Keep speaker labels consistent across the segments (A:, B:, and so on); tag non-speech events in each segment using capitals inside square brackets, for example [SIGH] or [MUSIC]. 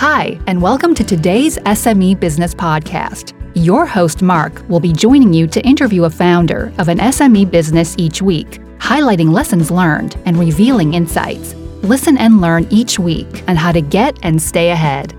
A: Hi, and welcome to today's SME Business Podcast. Your host, Mark, will be joining you to interview a founder of an SME business each week, highlighting lessons learned and revealing insights. Listen and learn each week on how to get and stay ahead.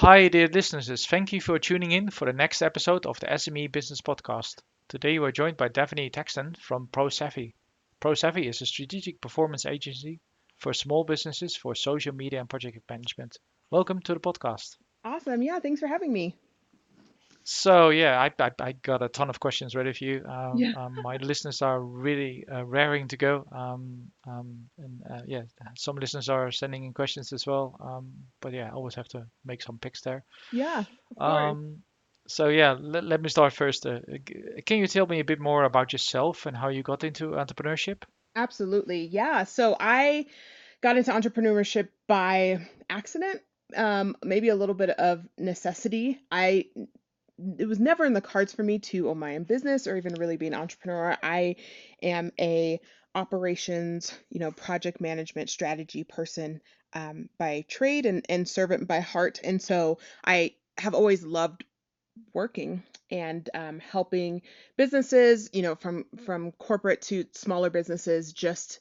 B: Hi, dear listeners. Thank you for tuning in for the next episode of the SME Business Podcast. Today we're joined by Daphne Texton from ProSavvy. ProSavvy is a strategic performance agency for small businesses for social media and project management. Welcome to the podcast.
C: Awesome. Yeah, thanks for having me.
B: So yeah, I, I, I got a ton of questions ready for you. Um,
C: Yeah.
B: um, my listeners are really uh, raring to go. Um, um, and uh, yeah, some listeners are sending in questions as well. Um, but yeah, I always have to make some picks there.
C: Yeah.
B: Um, so yeah, let, let me start first. Uh, can you tell me a bit more about yourself and how you got into entrepreneurship?
C: Absolutely. Yeah. So I got into entrepreneurship by accident, um, maybe a little bit of necessity. I it was never in the cards for me to own my own business or even really be an entrepreneur. I am a operations, you know, project management strategy person um, by trade and and servant by heart. And so I have always loved working and um, helping businesses, you know, from from corporate to smaller businesses, just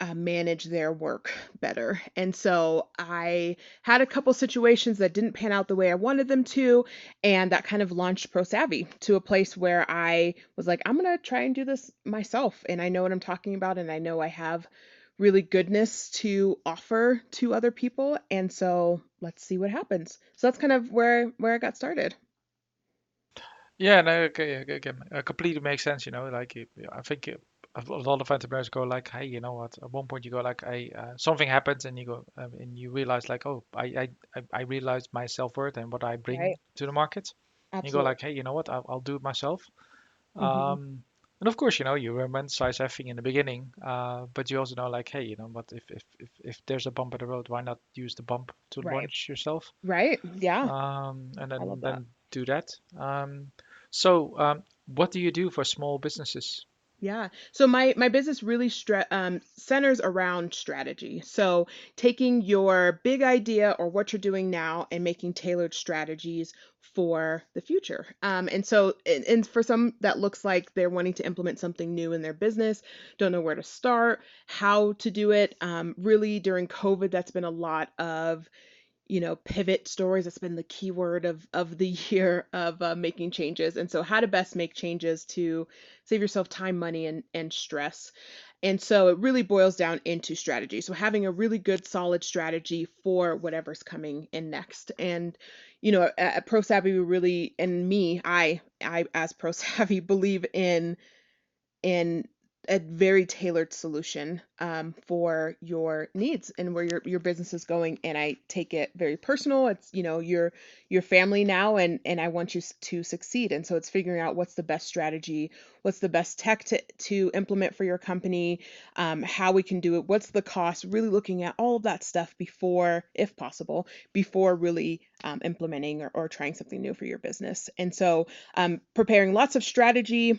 C: uh, manage their work better. And so I had a couple situations that didn't pan out the way I wanted them to, and that kind of launched Pro Savvy to a place where I was like, I'm gonna try and do this myself, and I know what I'm talking about, and I know I have really goodness to offer to other people, and so let's see what happens. So that's kind of where where I got started.
B: Yeah, no, okay, uh, completely makes sense. You know, like I think a a lot of entrepreneurs go like, hey, you know what? At one point you go like, hey, uh, something happens, and you go um, and you realize like, oh, I I I I realize my self worth and what I bring
C: Right.
B: to the market. And you go like, hey, you know what? I'll I'll do it myself.
C: hmm
B: Um, and of course, you know, you romanticize everything in the beginning, uh, but you also know, like, hey, you know, what if, if if if there's a bump in the road, why not use the bump to
C: Right.
B: launch yourself?
C: Right. Yeah.
B: Um, and
C: love
B: then
C: that.
B: then do that. Um, so, um, what do you do for small businesses?
C: Yeah. So my my business really um, centers around strategy. So taking your big idea or what you're doing now and making tailored strategies for the future. Um, and so and, and for some that looks like they're wanting to implement something new in their business, don't know where to start, how to do it. Um, really during COVID, that's been a lot of you know, pivot stories. That's been the keyword of of the [LAUGHS] year of uh, making changes. And so, how to best make changes to save yourself time, money, and and stress. And so, it really boils down into strategy. So, having a really good, solid strategy for whatever's coming in next. And you know, at, at Pro Savvy, we really, and me, I, I as Pro [LAUGHS] Savvy believe in in a very tailored solution um, for your needs and where your your business is going. And I take it very personal. It's you know your your family now, and and I want you to succeed. And so it's figuring out what's the best strategy, what's the best tech to to implement for your company, um, how we can do it, what's the cost. Really looking at all of that stuff before, if possible, before really um, implementing or, or trying something new for your business. And so um, preparing lots of strategy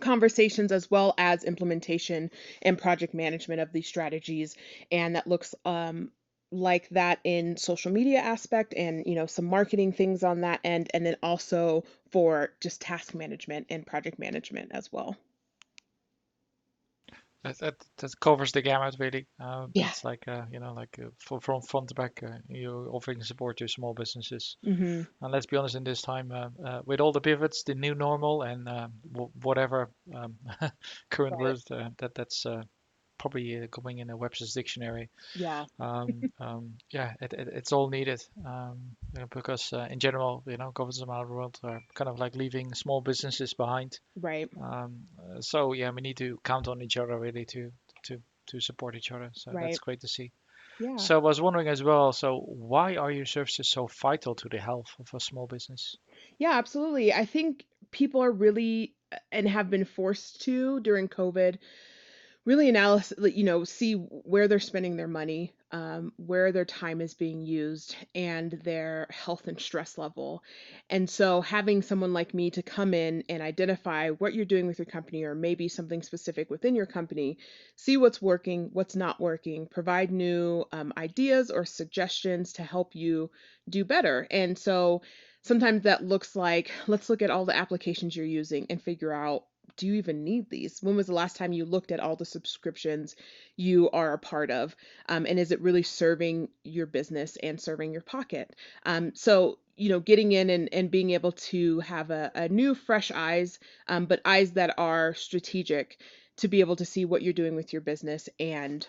C: conversations as well as implementation and project management of these strategies. And that looks um like that in social media aspect and you know some marketing things on that end. And then also for just task management and project management as well
B: That that, that covers the gamut really. Uh,
C: yeah
B: it's like uh, you know, like uh, for, from front to back, uh, you're offering support to small businesses.
C: hmm
B: And let's be honest, in this time, uh, uh, with all the pivots, the new normal, and uh, w whatever um, [LAUGHS] current
C: right
B: word uh, that that's uh, probably uh, going in a Webster's dictionary.
C: yeah
B: Um, [LAUGHS] um, yeah, it, it, it's all needed um, you know, because uh, in general, you know, governments around the world are kind of like leaving small businesses behind.
C: right
B: Um, so yeah, we need to count on each other really to to to support each other. So that's great to see.
C: yeah
B: So I was wondering as well, so why are your services so vital to the health of a small business?
C: yeah absolutely i think people are really uh, and have been forced to during covid really analyze, you know, see where they're spending their money, um, where their time is being used, and their health and stress level. And so, having someone like me to come in and identify what you're doing with your company, or maybe something specific within your company, see what's working, what's not working, provide new um, ideas or suggestions to help you do better. And so, sometimes that looks like let's look at all the applications you're using and figure out do you even need these? When was the last time you looked at all the subscriptions you are a part of? Um, and is it really serving your business and serving your pocket? Um, so, you know, getting in and, and being able to have a, a new, fresh eyes, um, but eyes that are strategic to be able to see what you're doing with your business and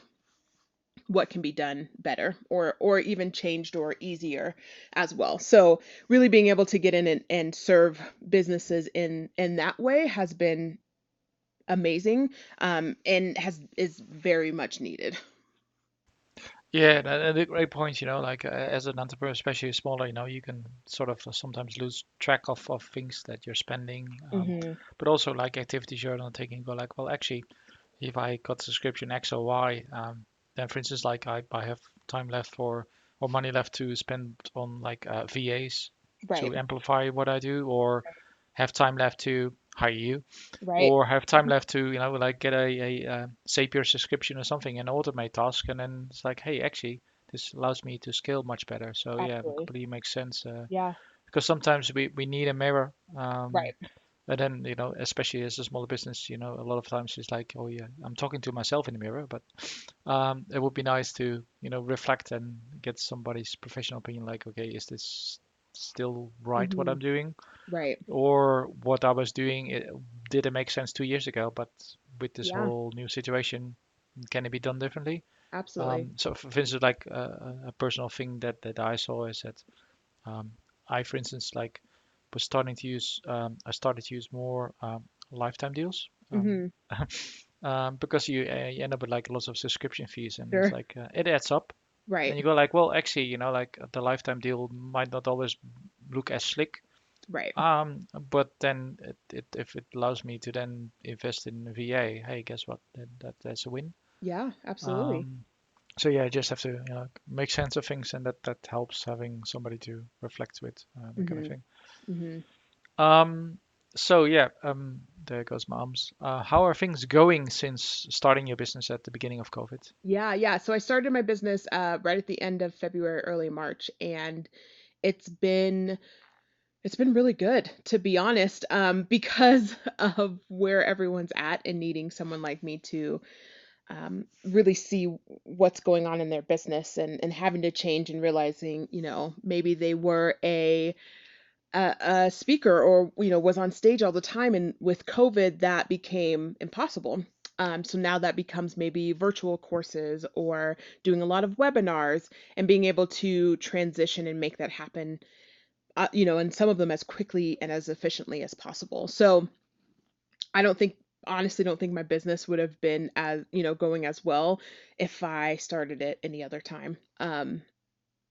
C: what can be done better or or even changed or easier as well. So really being able to get in and, and serve businesses in in that way has been amazing um, and has is very much needed.
B: Yeah, and a great point, you know, like uh, as an entrepreneur, especially smaller, you know, you can sort of sometimes lose track of, of things that you're spending, um,
C: hmm
B: but also like activities you're undertaking, go like, well, actually, if I got subscription X or Y, um, then for instance, like I, I have time left for or money left to spend on like uh, VAs
C: right
B: to amplify what I do, or have time left to hire you,
C: right.
B: or have time left to you know like get a, a, uh Zapier subscription or something and automate task, and then it's like, hey, actually, this allows me to scale much better. So yeah, it completely makes sense. Uh,
C: yeah.
B: because sometimes we, we need a mirror um,
C: right
B: and then you know especially as a smaller business you know a lot of times it's like oh yeah i'm talking to myself in the mirror but um, it would be nice to you know reflect and get somebody's professional opinion like okay is this still right what
C: hmm
B: i'm doing?
C: Right.
B: Or what i was doing it, did it make sense two years ago? But with this
C: yeah.
B: whole new situation can it be done differently?
C: Absolutely.
B: Um, so for instance like uh, a personal thing that that i saw is that um, I, for instance, like was starting to use, um, I started to use more um, lifetime deals um,
C: hmm [LAUGHS]
B: um, because you, uh, you end up with like lots of subscription fees, and it's like uh, it adds up.
C: right
B: And you go like, well, actually, you know, like the lifetime deal might not always look as slick,
C: right
B: um, but then it, it, if it allows me to then invest in VA, hey, guess what? That, that that's a win.
C: yeah absolutely
B: Um, so yeah, I just have to you know make sense of things, and that that helps having somebody to reflect with uh, that kind of
C: hmm
B: thing.
C: Hmm
B: Um, so yeah, um, there goes my arms. Uh, how are things going since starting your business at the beginning of COVID?
C: Yeah, yeah. So I started my business uh, right at the end of February, early March, and it's been it's been really good, to be honest, um, [LAUGHS] because of where everyone's at and needing someone like me to um, really see what's going on in their business and and having to change and realizing, you know, maybe they were a a, a speaker or you know was on stage all the time and with covid that became impossible. Um, so now that becomes maybe virtual courses or doing a lot of webinars and being able to transition and make that happen uh, you know and some of them as quickly and as efficiently as possible. So i don't think honestly don't think my business would have been as you know going as well if i started it any other time. Um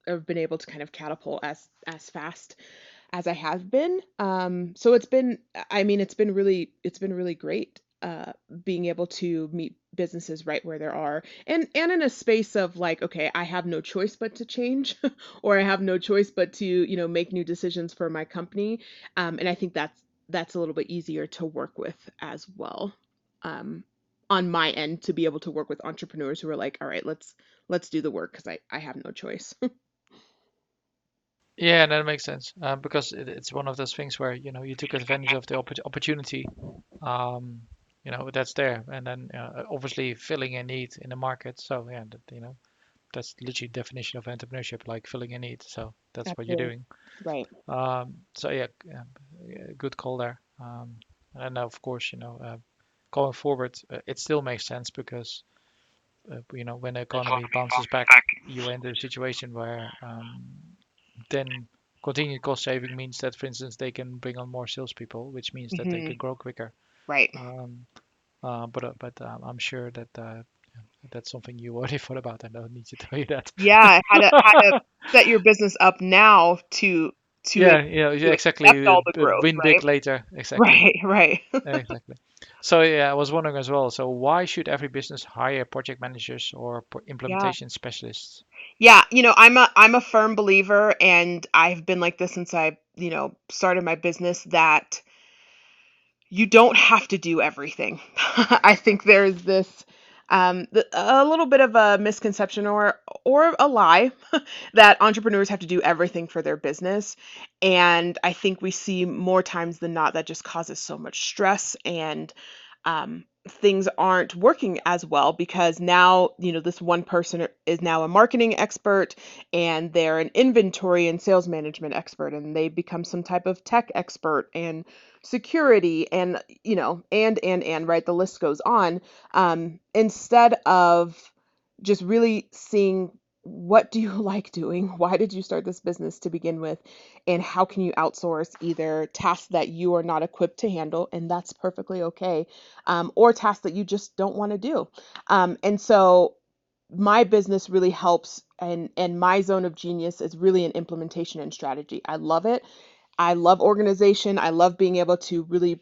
C: i've been able to kind of catapult as as fast as I have been. Um, so it's been, I mean, it's been really, it's been really great uh, being able to meet businesses right where there are, and and in a space of like, okay, I have no choice but to change, [LAUGHS] or I have no choice but to, you know, make new decisions for my company. Um, and I think that's that's a little bit easier to work with as well. Um, on my end, to be able to work with entrepreneurs who are like, all right, let's let's do the work because I I have no choice. [LAUGHS]
B: Yeah, and that makes sense. Uh, because it, it's one of those things where you know you took advantage of the oppor- opportunity, um, you know that's there, and then uh, obviously filling a need in the market. So yeah, that, you know that's literally definition of entrepreneurship, like filling a need. So that's what you're doing.
C: Right.
B: Um, so yeah, good call there. Um, and of course, you know, uh, going forward, uh, it still makes sense because uh, you know when the economy bounces back, you enter a situation where um, then continued cost saving means that, for instance, they can bring on more salespeople, which means that they
C: hmm
B: can grow quicker.
C: Right.
B: Um, uh, but uh, but um, I'm sure that uh, that's something you already [LAUGHS] thought about. I don't need to tell you that.
C: Yeah, how to how to [LAUGHS] set your business up now to to
B: Yeah, yeah, yeah,
C: to
B: exactly.
C: all the
B: uh,
C: growth,
B: Win
C: right?
B: big later. Exactly.
C: Right, [LAUGHS] right.
B: Exactly. So yeah, I was wondering as well. So why should every business hire project managers or pro- implementation specialists?
C: Yeah, you know, I'm a I'm a firm believer and I've been like this since I, you know, started my business that you don't have to do everything. [LAUGHS] I think there's this um, a little bit of a misconception or or a lie [LAUGHS] that entrepreneurs have to do everything for their business, and I think we see more times than not that just causes so much stress and um, things aren't working as well because now you know this one person is now a marketing expert and they're an inventory and sales management expert and they become some type of tech expert and security and you know and and and right the list goes on. Um, instead of just really seeing what do you [LAUGHS] like doing? Why did you start this business to begin with? And how can you outsource either tasks that you are not equipped to handle and that's perfectly okay um, or tasks that you just don't want to do? Um, and so my business really helps and and my zone of genius is really an implementation and strategy. I love it. I love organization. I love being able to really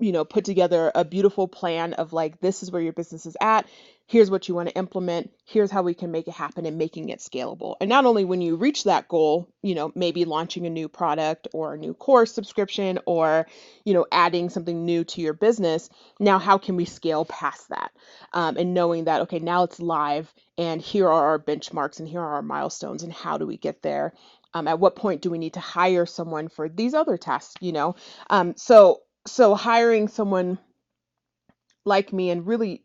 C: you know, put together a beautiful plan of like, this is where your business is at. Here's what you want to implement. Here's how we can make it happen and making it scalable. And not only when you reach that goal, you know, maybe launching a new product or a new course subscription or, you know, adding something new to your business. Now, how can we scale past that? Um, and knowing that, okay, now it's live and here are our benchmarks and here are our milestones and how do we get there? Um, at what point do we need to hire someone for these other tasks? You know, um, so so hiring someone like me and really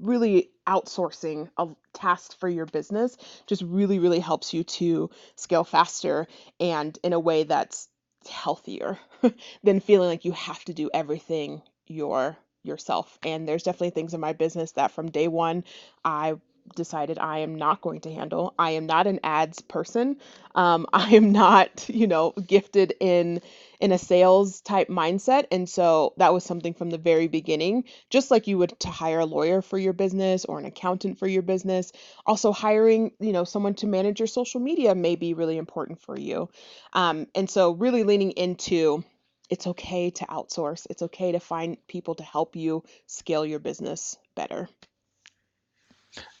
C: really outsourcing a task for your business just really really helps you to scale faster and in a way that's healthier [LAUGHS] than feeling like you have to do everything your yourself. And there's definitely things in my business that from day one I decided I am not going to handle. I am not an ads person. Um, [LAUGHS] I am not, you know, gifted in in a sales type mindset, and so that was something from the very beginning. Just like you would to hire a lawyer for your business or an accountant for your business, also hiring, you know, someone to manage your social media may be really important for you. Um, and so really leaning into it's okay to outsource. It's okay to find people to help you scale your business better.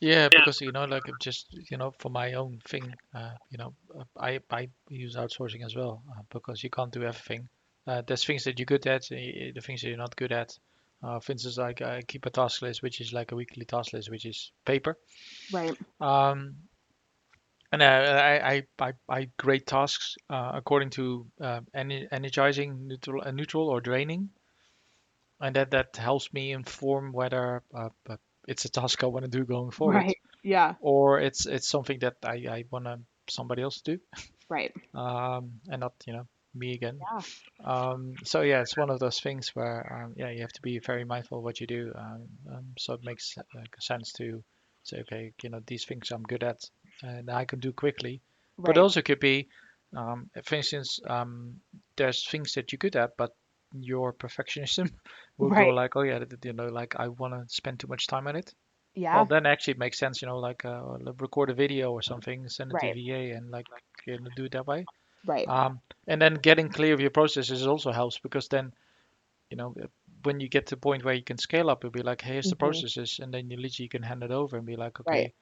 B: Yeah, because you know, like just you know, for my own thing, uh, you know, I I use outsourcing as well uh, because you can't do everything. Uh, there's things that you're good at, uh, the things that you're not good at. Uh, for instance, like I keep a task list, which is like a weekly task list, which is paper.
C: Right.
B: Um, and uh, I, I I I grade tasks uh, according to uh, ener energizing, neutral, uh, neutral or draining, and that that helps me inform whether uh, uh, it's a task I want to do going [LAUGHS] forward
C: Right. Yeah.
B: or it's it's something that I, I want to somebody else to do
C: Right. [LAUGHS]
B: um, and not you know me again
C: Yeah.
B: um, so yeah it's one of those things where um, yeah you have to be very mindful of what you do um, um, so it makes like, sense to say okay you know these things I'm good at and I can do quickly but also could be um, for instance um, there's things that you're good at but your perfectionism [LAUGHS] will go like oh yeah you know like I want to spend too much time on it
C: Yeah.
B: well, then actually it makes sense, you know, like uh, record a video or something, send it to VA, and like you know, do it that way.
C: Right.
B: Um, and then getting clear of your processes also helps because then, you know, uh, when you get to the point where you can scale up, it'll be like, hey, here's the
C: hmm
B: processes, and then you literally can hand it over and be like,
C: Right.
B: okay,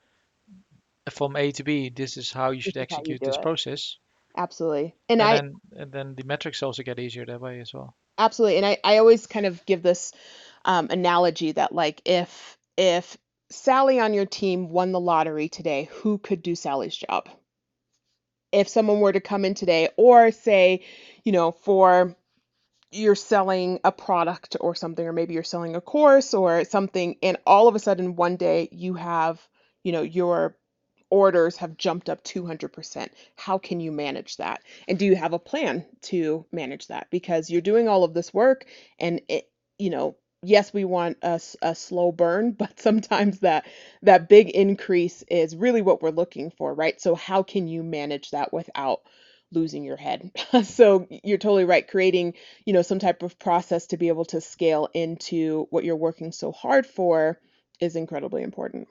B: from A to B, this is how you should
C: is how you
B: execute this
C: it.
B: process,
C: Absolutely. And
B: and
C: I
B: then and then the metrics also get easier that way as well.
C: Absolutely. And I, I always kind of give this um, analogy that like if if Sally on your team won the lottery today, who could do Sally's job? If someone were to come in today, or say, you know, for you're selling a product or something, or maybe you're selling a course or something, and all of a sudden one day you have, you know, your orders have jumped up 200%. How can you manage that? And do you have a plan to manage that? Because you're doing all of this work and it, you know, yes, we want a slow burn, [LAUGHS] but sometimes that that big increase is really what we're looking for, right? So how can you manage that without losing your head? [LAUGHS] So you're totally right. Creating, you know, some type of process to be able to scale into what you're working so hard for is incredibly important.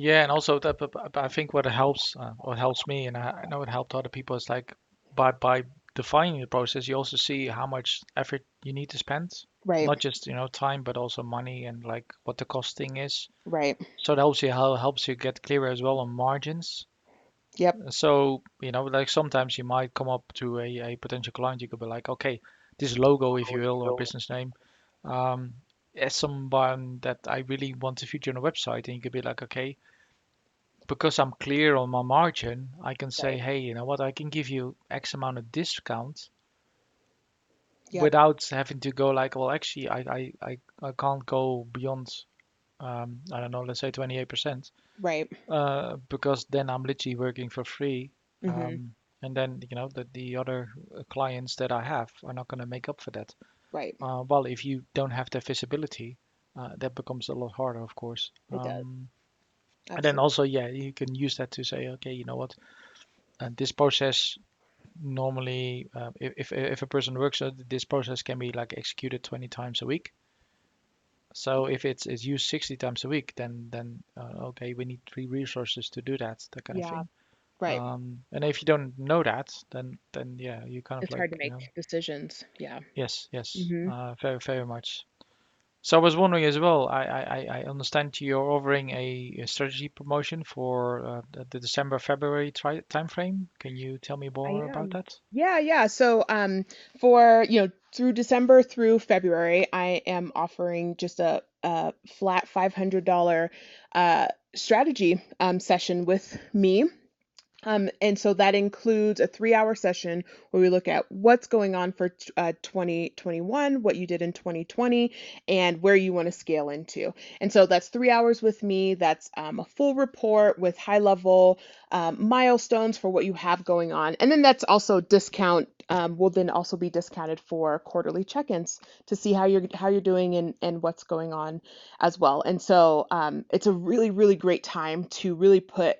B: Yeah, and also that I think what helps, uh, what helps me, and I, I know it helped other people, is like by by defining the process, you also see how much effort you need to spend,
C: Right.
B: not just you know time, but also money and like what the costing is.
C: Right.
B: So it helps you how helps you get clearer as well on margins.
C: Yep.
B: So you know, like sometimes you might come up to a, a potential client, you could be like, okay, this logo, if you will, or business name, um, as someone that I really want to feature on a website, and you could be like, okay, because I'm clear on my margin, I can say,
C: Right.
B: hey, you know what, I can give you X amount of discount
C: Yep.
B: without having to go like, well, actually, I I, I, I can't go beyond, um, I don't know, let's say 28%,
C: Right.
B: uh, because then I'm literally working for free.
C: hmm
B: Um, and then, you know, the, the other clients that I have are not going to make up for that.
C: Right.
B: Uh, well, if you don't have the visibility, uh, that becomes a lot harder, of course.
C: It does.
B: Um, and then also, yeah, you can use that to say, okay, you know what, and this process normally, uh, if, if if a person works, uh, this process can be like executed 20 times a week. So if it's it's used 60 times a week, then then uh, okay, we need three resources to do that, that kind of thing.
C: Right.
B: Um, and if you don't know that, then then yeah, you kind of
C: It's
B: like
C: hard to
B: you
C: make
B: know,
C: decisions. Yeah.
B: yes, yes,
C: hmm
B: uh, very very much. So I was wondering as well. I I, I understand you're offering a, a strategy promotion for uh, the, the December February tri time frame. Can you tell me more about that?
C: Yeah, yeah. So, um, for, you know, through December through February, I am offering just a, a flat $500 uh, strategy um, session with me. Um, and so that includes a three hour session where we look at what's going on for uh, 2021, what you did in 2020, and where you want to scale into. And so that's three hours with me. That's um, a full report with high level um, milestones for what you have going on. And then that's also discount um, will then also be discounted for quarterly check-ins to see how you're how you're doing and and what's going on as well. And so um, it's a really really great time to really put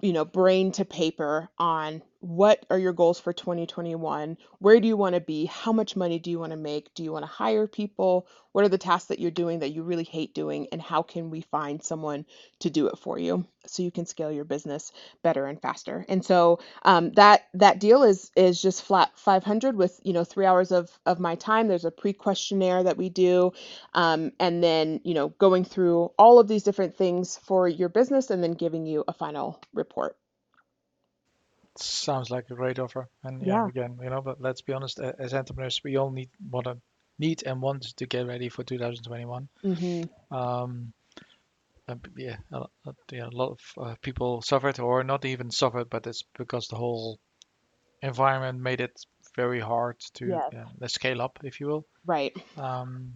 C: you know, brain to paper on what are your goals for 2021? Where do you want to be? How much money do you want to make? Do you want to hire people? What are the tasks that you're doing that you really hate doing? And how can we find someone to do it for you so you can scale your business better and faster? And so um, that that deal is is just flat 500 with you know three hours of of my time. There's a pre questionnaire that we do, um, and then you know going through all of these different things for your business, and then giving you a final report.
B: Sounds like a great offer. And yeah,
C: Yeah.
B: again, you know, but let's be honest, as entrepreneurs, we all need want to need and want to get ready for 2021.
C: Mm-hmm.
B: Um, uh, yeah, a, uh, yeah, a lot of uh, people suffered, or not even suffered, but it's because the whole environment made it very hard to yeah, let's scale up, if you will.
C: Right.
B: Um,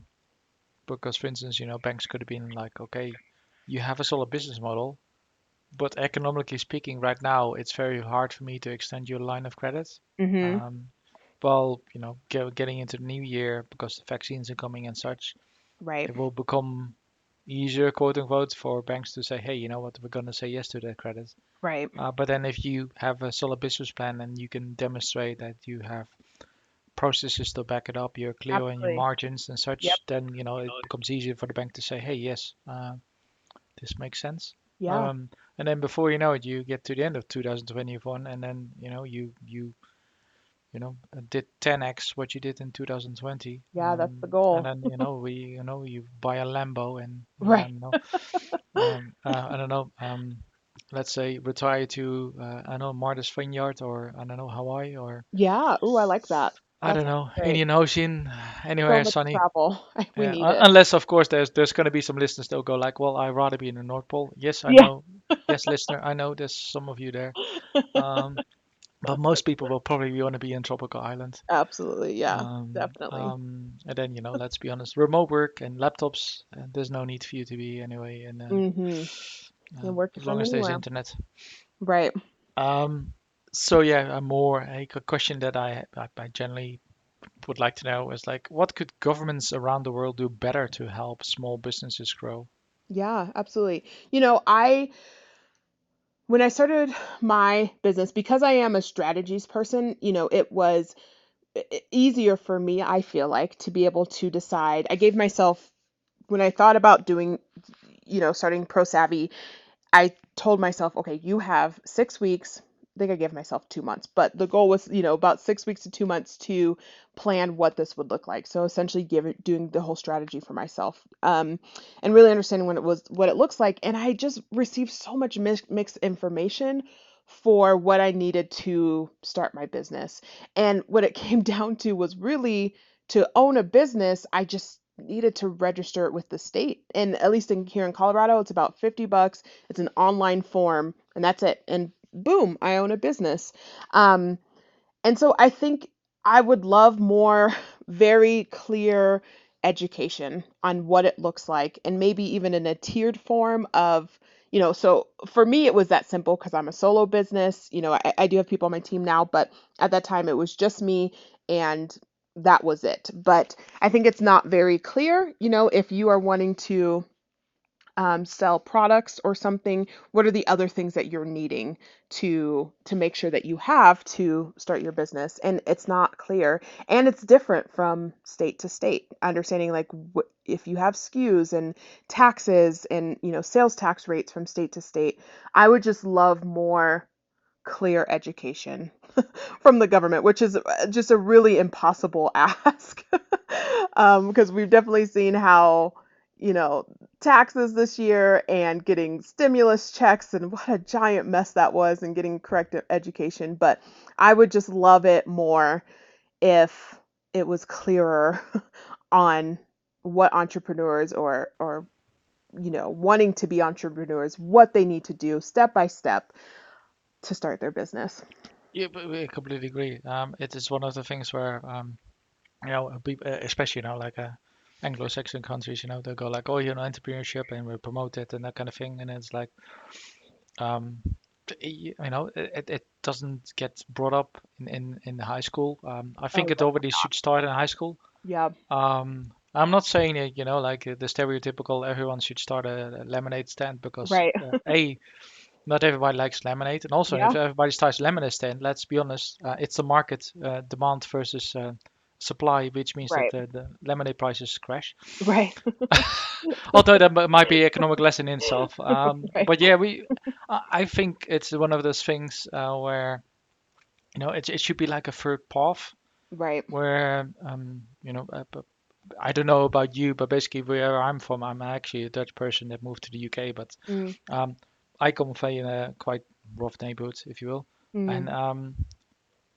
B: because, for instance, you know, banks could have been like, okay, you have a solid business model, but economically speaking, right now, it's very hard for me to extend your line of credit.
C: Mm-hmm.
B: Um, well, you know, get, getting into the new year because the vaccines are coming and such,
C: Right.
B: it will become easier, quote unquote, for banks to say, hey, you know what, we're going to say yes to that credit.
C: Right.
B: Uh, but then if you have a solid business plan and you can demonstrate that you have processes to back it up, you're clear on your margins and such,
C: Yep.
B: then, you know, it becomes easier for the bank to say, hey, yes, uh, this makes sense.
C: Yeah.
B: Um, and then before you know it, you get to the end of 2021, and then you know you you you know did 10x what you did in 2020.
C: Yeah, that's the
B: Um,
C: goal.
B: and then you know we you know you buy a Lambo and [LAUGHS]
C: Right.
B: um, know um, uh, I don't know um, let's say retire to uh, I don't know Martha's Vineyard or I don't know Hawaii or
C: Yeah. Oh, I like that.
B: I don't know
C: great.
B: Indian Ocean [SIGHS] anywhere
C: much
B: sunny.
C: travel. [LAUGHS] We
B: Yeah,
C: need
B: un- unless of course there's there's going to be some listeners that'll go like, well, I'd rather be in the North Pole. Yes, I
C: Yeah.
B: know. Yes, listener, I know there's some of you there. Um, [LAUGHS] but most people will probably want to be in tropical island.
C: Absolutely. Yeah.
B: Um,
C: Definitely.
B: um, and then you know, let's be honest, remote work and laptops. Uh, there's no need for you to be anyway. And uh,
C: Mm-hmm. [SIGHS]
B: uh,
C: work
B: as long as there's internet.
C: Right.
B: Um, so yeah, a more a question that I, I I generally would like to know is like, what could governments around the world do better to help small businesses grow?
C: Yeah, absolutely. You know, I when I started my business, because I am a strategies person, you know, it was easier for me, I feel like, to be able to decide. I gave myself, when I thought about doing, you know, starting Pro Savvy, I told myself, okay, you have six weeks, think I gave myself two months, but the goal was, you know, about six weeks to two months to plan what this would look like. So essentially, giving doing the whole strategy for myself, um, and really understanding what it was, what it looks like. And I just received so much mix, mixed information for what I needed to start my business. And what it [LAUGHS] came down to was really to own a business. I just needed to register it with the state. And at least in here in Colorado, it's about 50 bucks. It's an online form, and that's it. And boom, I own a business. Um, and so I think I would love more [LAUGHS] very clear education on what it looks like, and maybe even in a tiered form of, you know, so for me, it was that simple because I'm a solo business. You know, I, I do have people on my team now, but at that time, it was just me and that was it. But I think it's not very clear, you know, if you are wanting to um, sell products or something what are the other things that you're needing to to make sure that you have to start your business and it's not clear and it's different from state to state understanding like wh- if you have SKUs and taxes and you know sales tax rates from state to state i would just love more clear education [LAUGHS] from the government, which is uh, just a really impossible [LAUGHS] ask. Because [LAUGHS] um, we've definitely seen how, you know, taxes this year and getting stimulus checks and what a giant mess that was and getting correct education. But I would just love it more if it was clearer [LAUGHS] on what entrepreneurs or, or, you know, wanting to be entrepreneurs, what they need to do step by step to start their business.
B: Yeah, but we completely agree. Um, it is one of the things where, um, you know, especially you know, like uh, Anglo-Saxon countries, you know, they go like, oh, you know, entrepreneurship, and we promote it and that kind of thing, and it's like, um, you know, it, it doesn't get brought up in in, in high school. Um, I think oh, it already should start in high school.
C: Yeah.
B: Um, I'm not saying it, you know, like the stereotypical everyone should start a, lemonade stand because
C: right.
B: uh, a not everybody likes lemonade, and also yeah. if everybody starts lemonade stand, let's be honest, uh, it's a market uh, demand versus uh, supply, which means right. that the, the, lemonade prices crash.
C: Right. [LAUGHS]
B: Although that might be economic lesson in itself. [LAUGHS] Um, right. But yeah, we, I think it's one of those things uh, where, you know, it, it should be like a third path.
C: Right.
B: Where, um, you know, uh, I don't know about you, but basically where I'm from, I'm actually a Dutch person that moved to the UK, but mm. um, I come from a quite rough neighborhood, if you will, mm. and um,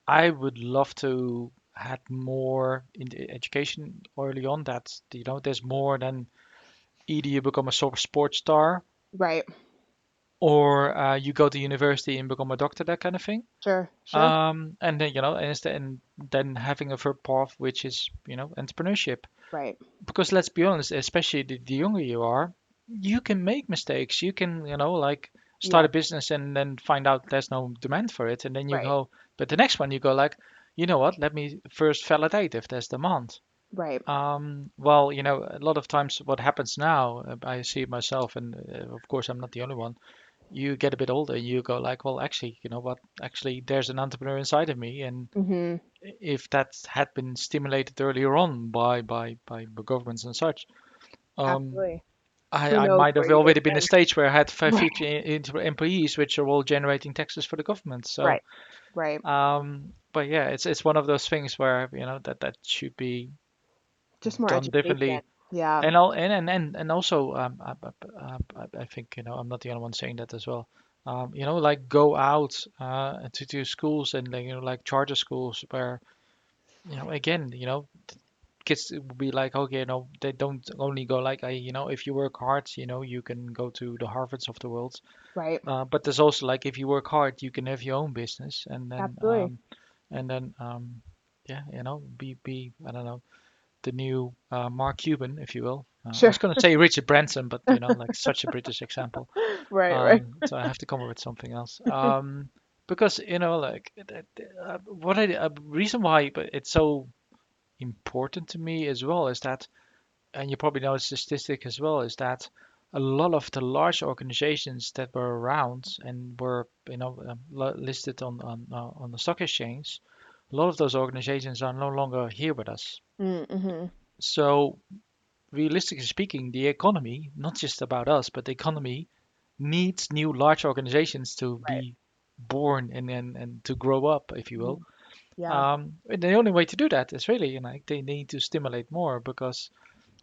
B: I would love to had more in the education early on. That you know, there's more than either you become a sports star,
C: right,
B: or uh, you go to university and become a doctor, that kind of thing.
C: Sure, sure.
B: Um, and then you know, and, and then having a third path, which is you know, entrepreneurship.
C: Right.
B: Because let's be honest, especially the, the younger you are, you can make mistakes. You can, you know, like start yeah. a business and then find out there's no demand for it, and then you right. go. But the next one you go like, you know what? Let me first validate if there's demand.
C: Right.
B: Um, well, you know, a lot of times what happens now, uh, I see it myself, and uh, of course I'm not the only one. You get a bit older, you go like, well, actually, you know what? Actually, there's an entrepreneur inside of me, and
C: mm-hmm.
B: if that had been stimulated earlier on by by by governments and such,
C: um, Absolutely.
B: I, I might have already been a stage where I had 50 right. [LAUGHS] employees, which are all generating taxes for the government. So,
C: right, right.
B: Um, but yeah, it's it's one of those things where you know that that should be
C: just more done differently. Yeah.
B: And all, and and and also, um, I, I, I think you know I'm not the only one saying that as well. Um, you know, like go out uh, to to schools and like, you know like charter schools where, you know, again, you know, kids will be like, okay, you know, they don't only go like, I, you know, if you work hard, you know, you can go to the Harvards of the world.
C: Right.
B: Uh, but there's also like, if you work hard, you can have your own business, and then,
C: Absolutely.
B: um, and then, um, yeah, you know, be be I don't know, the new uh, Mark Cuban, if you will. Uh,
C: sure.
B: I was gonna say Richard Branson, but you know, like such a British [LAUGHS] example.
C: Right,
B: um,
C: right.
B: so I have to come up with something else. [LAUGHS] Um, because you know, like uh, what I, a reason why, but it's so important to me as well is that, and you probably know a statistic as well, is that a lot of the large organizations that were around and were you know um, listed on on, uh, on the stock exchange, a lot of those organizations are no longer here with us.
C: Mm-hmm.
B: So, realistically speaking, the economy, not just about us, but the economy needs new large organizations to right. be born and, and and to grow up, if you will.
C: Yeah.
B: Um, the only way to do that is really, you know, they need to stimulate more because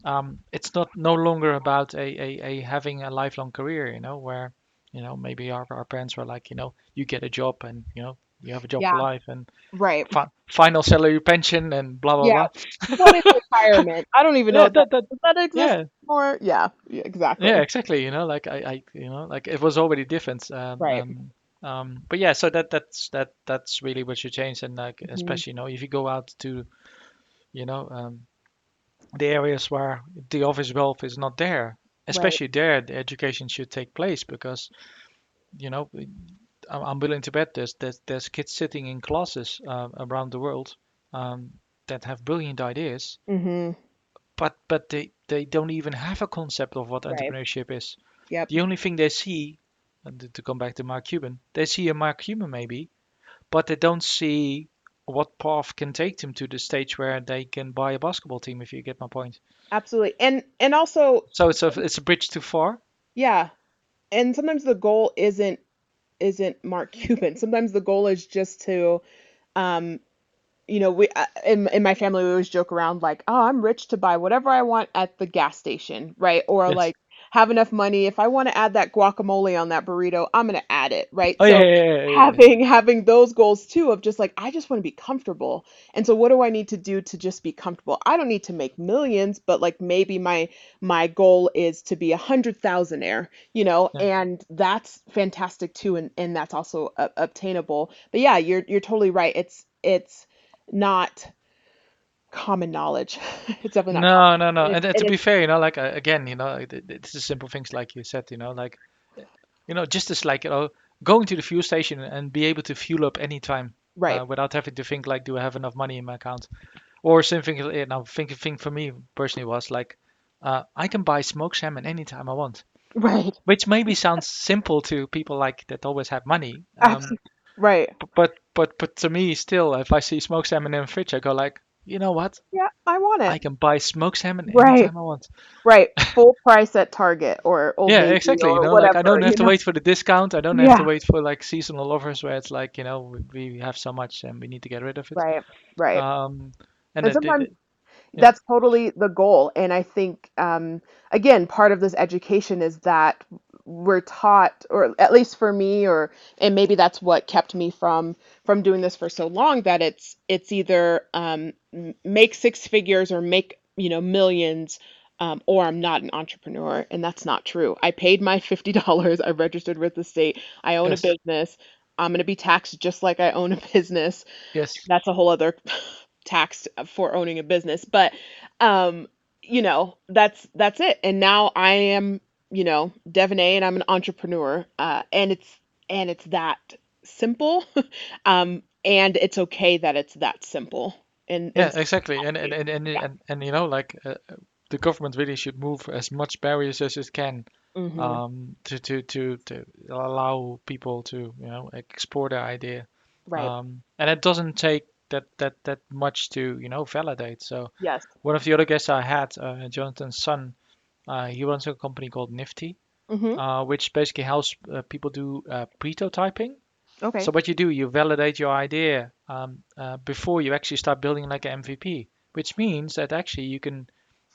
B: um, it's not no longer about a, a, a having a lifelong career, you know, where, you know, maybe our, our parents were like, you know, you get a job and, you know, you have a job for life and
C: Right.
B: fi final salary pension and blah, blah,
C: Yeah.
B: blah.
C: What is retirement? [LAUGHS] I don't even know
B: Yeah,
C: if that,
B: that, that,
C: that exist
B: yeah.
C: Yeah. Yeah. Exactly.
B: yeah, exactly. You know, like I, I, you know, like it was already different. Um,
C: Right.
B: um, um, but yeah, so that that's that that's really what should change, and like
C: Mhm.
B: especially you know if you go out to, you know, um, the areas where the office wealth is not there, especially there, the education should take place because, you know, I'm, I'm willing to bet there's there's, there's kids sitting in classes uh, around the world um, that have brilliant ideas,
C: Mm-hmm.
B: but but they they don't even have a concept of what
C: Right.
B: entrepreneurship is.
C: Yep.
B: The only thing they see, and to- come back to Mark Cuban, they see a Mark Cuban maybe, but they don't see what path can take them to the stage where they can buy a basketball team. If you get my point.
C: Absolutely. And and also,
B: So it's a it's a bridge too far.
C: yeah. And sometimes the goal isn't isn't Mark Cuban. [LAUGHS] Sometimes the goal is just to um you know, we uh, in in my family we always joke around like, "Oh, I'm rich to buy whatever I want at the gas station," right? Or
B: Yes.
C: like have enough money if I want to add that guacamole on that burrito, I'm going to add it, right?
B: Oh
C: So
B: yeah, yeah, yeah,
C: having having those goals too of just like I just want to be comfortable. And so what do I need to do to just be comfortable? I don't need to make millions, but like maybe my my goal is to be a hundred thousandaire, you know, and that's fantastic too, and and that's also uh, obtainable. But yeah, you're you're totally right. It's it's not common knowledge. [LAUGHS] It's definitely not common.
B: No, no, no.
C: And
B: And, to be fair, you know, like uh, again, you know, it, it- it's the simple things like you said, you know, like you know, just as like you know, going to the fuel station and be able to fuel up anytime
C: right,
B: uh, without having to think like, do I have enough money in my account? Or something. You know, think thing for me personally was like, uh, I can buy smoked salmon anytime I want,
C: right,
B: which maybe sounds simple to people like that always have money. Um,
C: absolutely, right.
B: but but but to me still, if I see smoked salmon in the fridge, I go like, you know what?
C: Yeah, I want it.
B: I can buy smoked salmon
C: Right,
B: anytime I want.
C: right. Full price at Target or Old
B: Yeah,
C: Navy
B: exactly. You
C: or
B: know, like I don't have to
C: know?
B: wait for the discount. I don't have to wait for like seasonal offers where it's like, you know, we, we have so much and we need to get rid of it.
C: right, right.
B: Um, and
C: And
B: it, it,
C: sometimes
B: it- yeah,
C: that's totally the goal. And I think, um, again, part of this education is that we're taught, or at least for me, or and maybe that's what kept me from from doing this for so long, that it's it's either um, make six figures or make you know millions. Um, or I'm not an entrepreneur, and that's not true. I paid my $50. I registered with the state. I own a business. I'm going to be taxed just like I own a business
B: yes,
C: that's a whole other [LAUGHS] tax for owning a business but um you know that's that's it and now i am you know devonay and i'm an entrepreneur uh and it's and it's that simple [LAUGHS] um and it's okay that it's that simple and
B: yeah,
C: and
B: exactly. And and and and
C: yeah
B: and, and you know, like uh, the government really should move as much barriers as it can
C: hmm
B: um, to to to to allow people to you know explore their idea.
C: right
B: Um, and it doesn't take that that that much to you know validate. So
C: yes
B: one of the other guests I had, uh, Jonathan's son, he runs a company called Nifty,
C: hmm
B: uh, which basically helps uh, people do uh, prototyping.
C: okay
B: So what you do, you validate your idea um, uh, before you actually start building like an MVP, which means that actually you can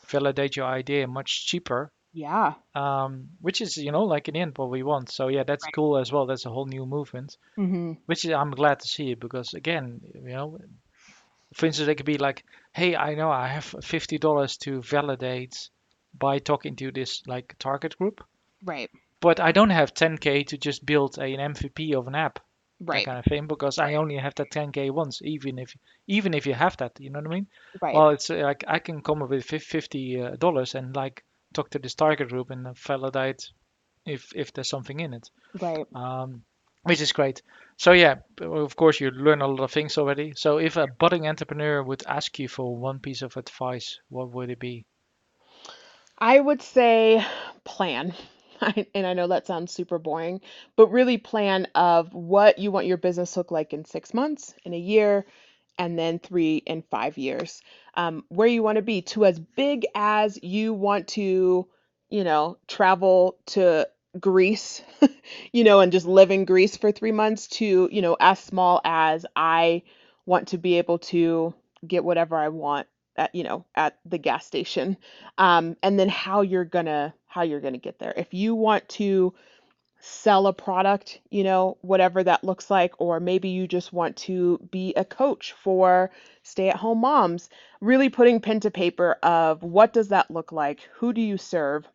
B: validate your idea much cheaper,
C: yeah
B: um, which is you know like in the end what we want. So yeah, that's
C: right
B: cool as well. That's a whole new movement,
C: hmm
B: which is, I'm glad to see because again, you know, for instance, it could be like, hey, I know I have fifty dollars to validate by talking to this like target group,
C: right
B: but I don't have 10k to just build a, an MVP of an app, that
C: right
B: kind of thing, because I only have that 10k once, even if even if you have that, you know what I mean?
C: right
B: Well, it's uh, like I can come up with 50 uh, dollars and like talk to this target group and validate if if there's something in it,
C: right
B: um, which is great. So yeah, of course you learn a lot of things already. So if a budding entrepreneur would ask you for one piece of advice, what would it be?
C: I would say plan. [LAUGHS] And I know that sounds super boring, but really plan of what you want your business to look like in six months, in a year, and then three and five years. Um, where you want to be to as big as you want to, you know, travel to Greece, [LAUGHS] you know, and just live in Greece for three months to, you know, as small as I want to be able to get whatever I want at, you know, at the gas station. Um, and then how you're gonna how you're gonna get there. If you want to sell a product, you know, whatever that looks like, or maybe you just want to be a coach for stay at home moms, really putting pen to paper of what does that look like? Who do you serve?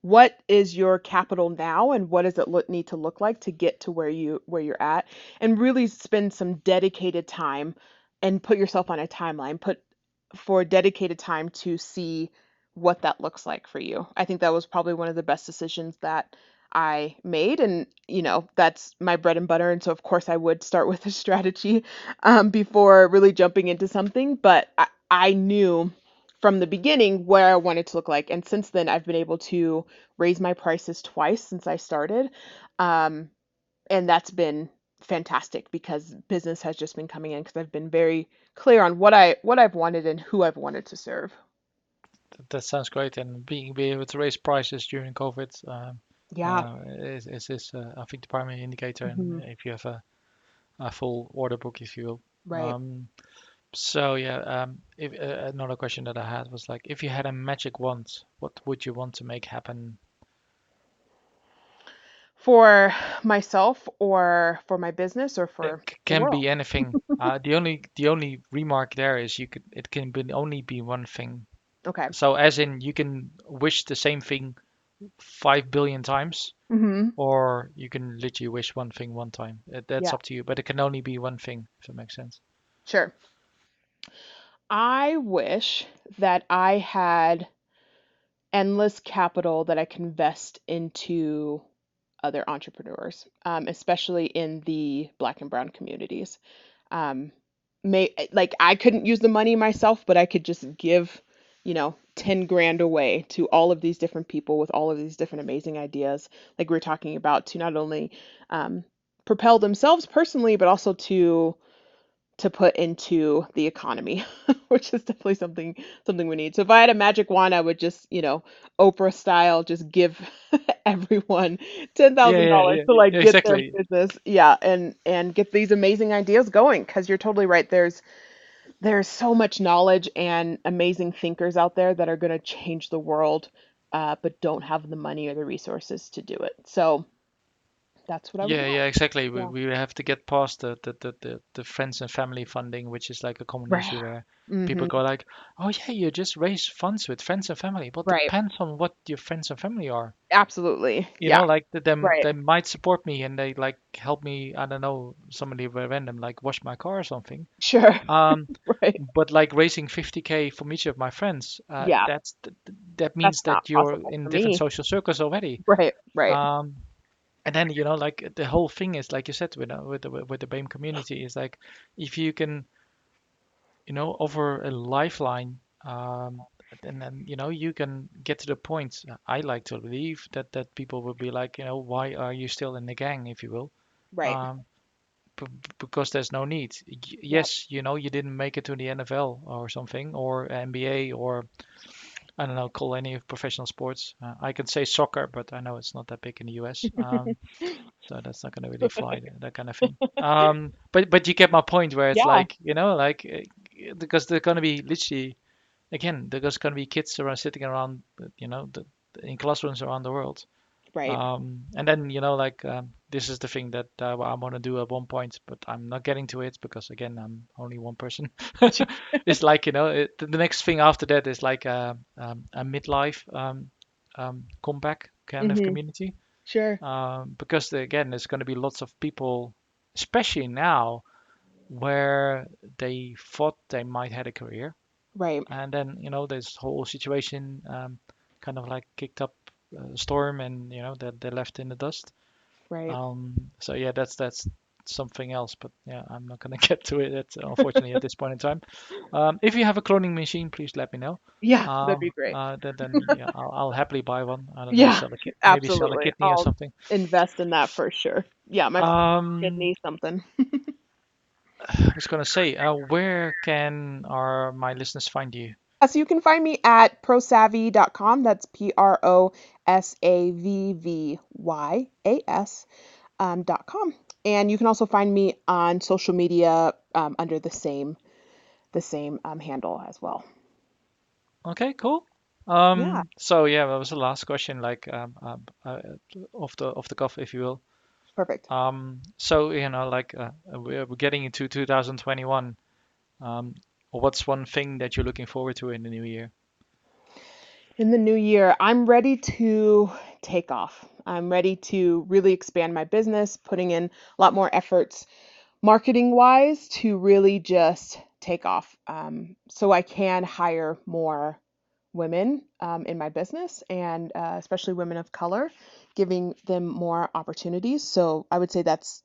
C: What is your capital now and what does it look, need to look like to get to where you where you're at and really spend some dedicated time and put yourself on a timeline. Put for dedicated time to see what that looks like for you. I think that was probably one of the best decisions that I made. And, you know, that's my bread and butter. And so, of course, I would start [LAUGHS] with a strategy um, before really jumping into something. But I, I knew from the beginning where I wanted to look like. And since then, I've been able to raise my prices twice since I started. Um, and that's been fantastic because business has just been coming in because I've been very clear on what I what I've wanted and who I've wanted to serve.
B: That sounds great, and being be able to raise prices during COVID, um,
C: Yeah.
B: uh, is is, is uh, I think the primary indicator, and
C: hmm
B: if you have a, a full order book, if you will.
C: Right.
B: Um, so yeah, um, if uh, another question that I had was like, if you had a magic wand, what would you want to make happen?
C: For myself or for my business or
B: It
C: for the
B: can be anything. [LAUGHS] Uh, the only the only remark there is you could it can be only be one thing.
C: Okay.
B: So as in you can wish the same thing five billion times,
C: hmm
B: or you can literally wish one thing one time. That's
C: Yeah.
B: up to you, but it can only be one thing, if that makes sense.
C: Sure. I wish that I had endless capital that I can invest into other entrepreneurs, um, especially in the black and brown communities. Um, may like I couldn't use the money myself, but I could just give, you know, 10 grand away to all of these different people with all of these different amazing ideas, like we are talking about, to not only um, propel themselves personally, but also to to put into the economy, [LAUGHS] which is definitely something something we need. So if I had a magic wand, I would just, you know, Oprah style, just give [LAUGHS] everyone ten thousand
B: yeah, yeah,
C: dollars
B: yeah,
C: to like get their business, yeah, and and get these amazing ideas going. Because you're totally right. There's there's so much knowledge and amazing thinkers out there that are going to change the world, uh, but don't have the money or the resources to do it. So that's what I would
B: Yeah, yeah, exactly. We
C: Yeah.
B: we have to get past the the, the, the the friends and family funding, which is like a common
C: Right.
B: issue where
C: hmm
B: people go like, "Oh yeah, you just raise funds with friends and family." but
C: Right.
B: depends on what your friends and family are.
C: Absolutely.
B: You
C: Yeah.
B: know, like th- them
C: Right.
B: they might support me and they like help me, I don't know, somebody random like wash my car or something.
C: Sure.
B: Um, [LAUGHS]
C: Right.
B: but like raising 50k from each of my friends, uh,
C: Yeah.
B: that's th- th- that means
C: That's
B: that you're in different
C: me.
B: social circles already.
C: Right. Right.
B: Um, and then you know, like the whole thing is like you said with uh, with the with the BAME community is like if you can, you know, offer a lifeline, um, and then you know you can get to the point. I like to believe that that people will be like, you know, why are you still in the gang, if you will?
C: Right.
B: Um, b- because there's no need. Y-
C: Yep.
B: Yes, you know, you didn't make it to the NFL or something, or NBA, or I don't know, call any professional sports. Uh, I can say soccer, but I know it's not that big in the US, um, [LAUGHS] so that's not going to really fly, that kind of thing. Um, but but you get my point, where it's
C: Yeah.
B: like, you know, like uh, because there's going to be literally, again, there's going to be kids around sitting around, you know, the, in classrooms around the world.
C: Right.
B: Um, and then, you know, like um, this is the thing that uh, I want to do at one point, but I'm not getting to it because, again, I'm only one person. [LAUGHS] It's like, you know, it, the next thing after that is like a, um, a midlife um, um, comeback kind of
C: hmm
B: community.
C: Sure.
B: Um, because, again, there's going to be lots of people, especially now, where they thought they might had a career.
C: Right.
B: And then, you know, this whole situation um, kind of like kicked up storm and, you know, that they're left in the dust.
C: Right.
B: Um, so yeah, that's that's something else, but yeah, I'm not gonna [LAUGHS] get to it at, unfortunately at this point in time. Um, if you have a cloning machine, please let me know.
C: Yeah. That'd
B: Um,
C: be great.
B: uh, then, then [LAUGHS] yeah, I'll, I'll happily buy one. I don't know,
C: Yeah.
B: sell a kid, maybe sell a
C: Absolutely.
B: kidney
C: I'll
B: something.
C: invest in that for sure. Yeah. My
B: Um,
C: kidney something. [LAUGHS]
B: I was gonna say, uh, where can our my listeners find you?
C: So you can find me at prosavvy.com. That's P R O S A V V Y A S um, dot com. And you can also find me on social media um, under the same the same um, handle as well.
B: Okay, cool. Um,
C: Yeah.
B: so yeah, that was the last question, like um, um, uh, off the off the cuff, if you will.
C: Perfect.
B: Um, so you know, like uh, we're, we're getting into 2021. Um, what's one thing that you're looking forward to in the new year?
C: In the new year, I'm ready to take off. I'm ready to really expand my business, putting in a lot more efforts marketing wise to really just take off um, so I can hire more women um, in my business and uh, especially women of color, giving them more opportunities. So I would say that's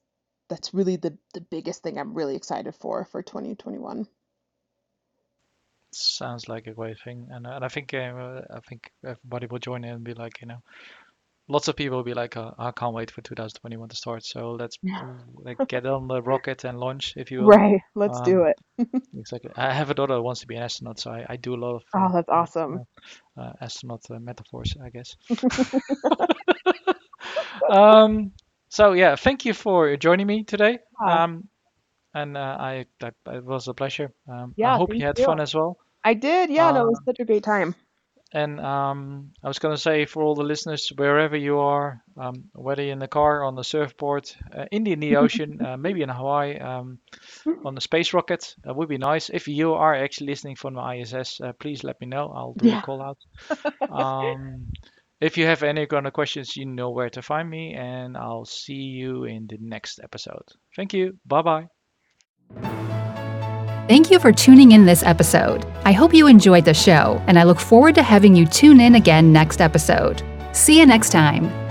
C: that's really the, the biggest thing I'm really excited for for 2021.
B: Sounds like a great thing, and and I think uh, I think everybody will join in and be like, you know, lots of people will be like, uh, I can't wait for 2021 to start. So let's [LAUGHS] uh, like get on the rocket and launch, if you will.
C: Right, let's do
B: Um,
C: it. [LAUGHS]
B: Exactly. I have a daughter who wants to be an astronaut, so I, I do a lot of
C: Oh,
B: uh,
C: that's awesome.
B: uh, astronaut uh, metaphors, I guess. [LAUGHS] Um, so yeah, thank you for joining me today. Um, and uh, I that it was a pleasure. Um, I
C: Yeah,
B: hope you
C: thank
B: had
C: you.
B: fun as well.
C: I did. Yeah, it was
B: Uh,
C: such a great time.
B: and um, I was gonna say for all the listeners, wherever you are, um, whether you're in the car, on the surfboard, uh, in the, [LAUGHS] ocean, uh, maybe in Hawaii, um, [LAUGHS] on the space rocket, that would be nice. If you are actually listening from the ISS, uh, please let me know. I'll do a
C: Yeah.
B: call out. [LAUGHS] Um, if you have any kind of questions, you know where to find me, and I'll see you in the next episode. Thank you. Bye bye.
A: Thank you for tuning in this episode. I hope you enjoyed the show, and I look forward to having you tune in again next episode. See you next time.